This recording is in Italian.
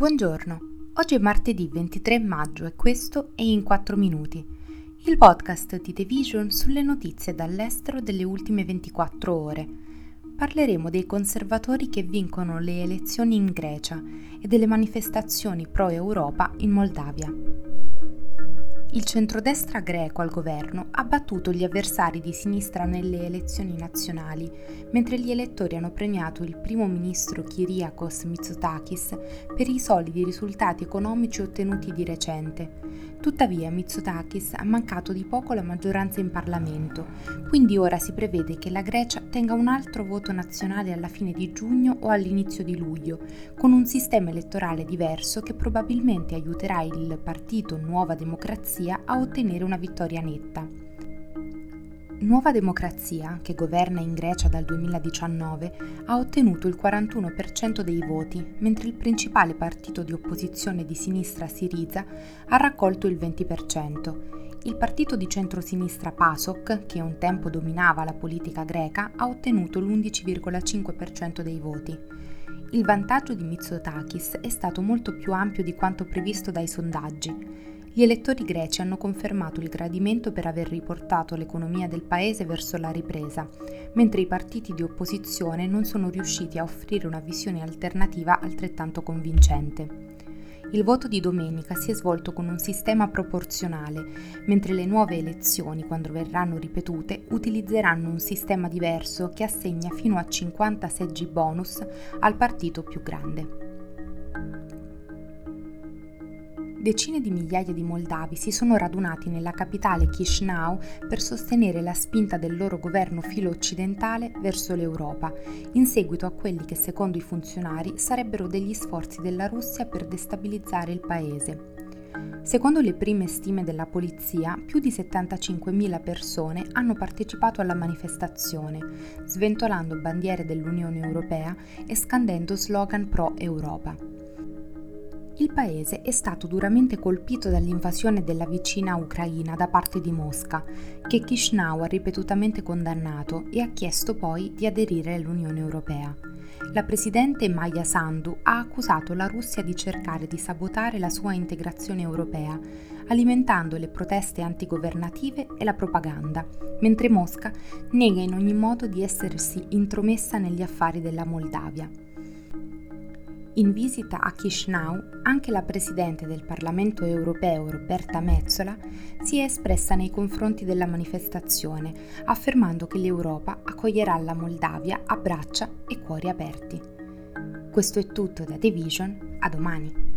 Buongiorno, oggi è martedì 23 maggio e questo è In 4 Minuti, il podcast di The Vision sulle notizie dall'estero delle ultime 24 ore. Parleremo dei conservatori che vincono le elezioni in Grecia e delle manifestazioni pro-Europa in Moldavia. Il centrodestra greco al governo ha battuto gli avversari di sinistra nelle elezioni nazionali, mentre gli elettori hanno premiato il primo ministro Kyriakos Mitsotakis per i solidi risultati economici ottenuti di recente. Tuttavia Mitsotakis ha mancato di poco la maggioranza in Parlamento, quindi ora si prevede che la Grecia tenga un altro voto nazionale alla fine di giugno o all'inizio di luglio, con un sistema elettorale diverso che probabilmente aiuterà il partito Nuova Democrazia Democrazia a ottenere una vittoria netta. Nuova Democrazia, che governa in Grecia dal 2019, ha ottenuto il 41% dei voti, mentre il principale partito di opposizione di sinistra Siriza ha raccolto il 20%. Il partito di centrosinistra PASOK, che un tempo dominava la politica greca, ha ottenuto l'11,5% dei voti. Il vantaggio di Mitsotakis è stato molto più ampio di quanto previsto dai sondaggi. Gli elettori greci hanno confermato il gradimento per aver riportato l'economia del paese verso la ripresa, mentre i partiti di opposizione non sono riusciti a offrire una visione alternativa altrettanto convincente. Il voto di domenica si è svolto con un sistema proporzionale, mentre le nuove elezioni, quando verranno ripetute, utilizzeranno un sistema diverso che assegna fino a 50 seggi bonus al partito più grande. Decine di migliaia di moldavi si sono radunati nella capitale Chisinau per sostenere la spinta del loro governo filo-occidentale verso l'Europa, in seguito a quelli che secondo i funzionari sarebbero degli sforzi della Russia per destabilizzare il paese. Secondo le prime stime della polizia, più di 75.000 persone hanno partecipato alla manifestazione, sventolando bandiere dell'Unione Europea e scandendo slogan pro-Europa il paese è stato duramente colpito dall'invasione della vicina Ucraina da parte di Mosca, che Chisinau ha ripetutamente condannato e ha chiesto poi di aderire all'Unione Europea. La presidente Maya Sandu ha accusato la Russia di cercare di sabotare la sua integrazione europea, alimentando le proteste antigovernative e la propaganda, mentre Mosca nega in ogni modo di essersi intromessa negli affari della Moldavia. In visita a Chisinau, anche la Presidente del Parlamento europeo Roberta Metzola si è espressa nei confronti della manifestazione, affermando che l'Europa accoglierà la Moldavia a braccia e cuori aperti. Questo è tutto da The Vision, a domani.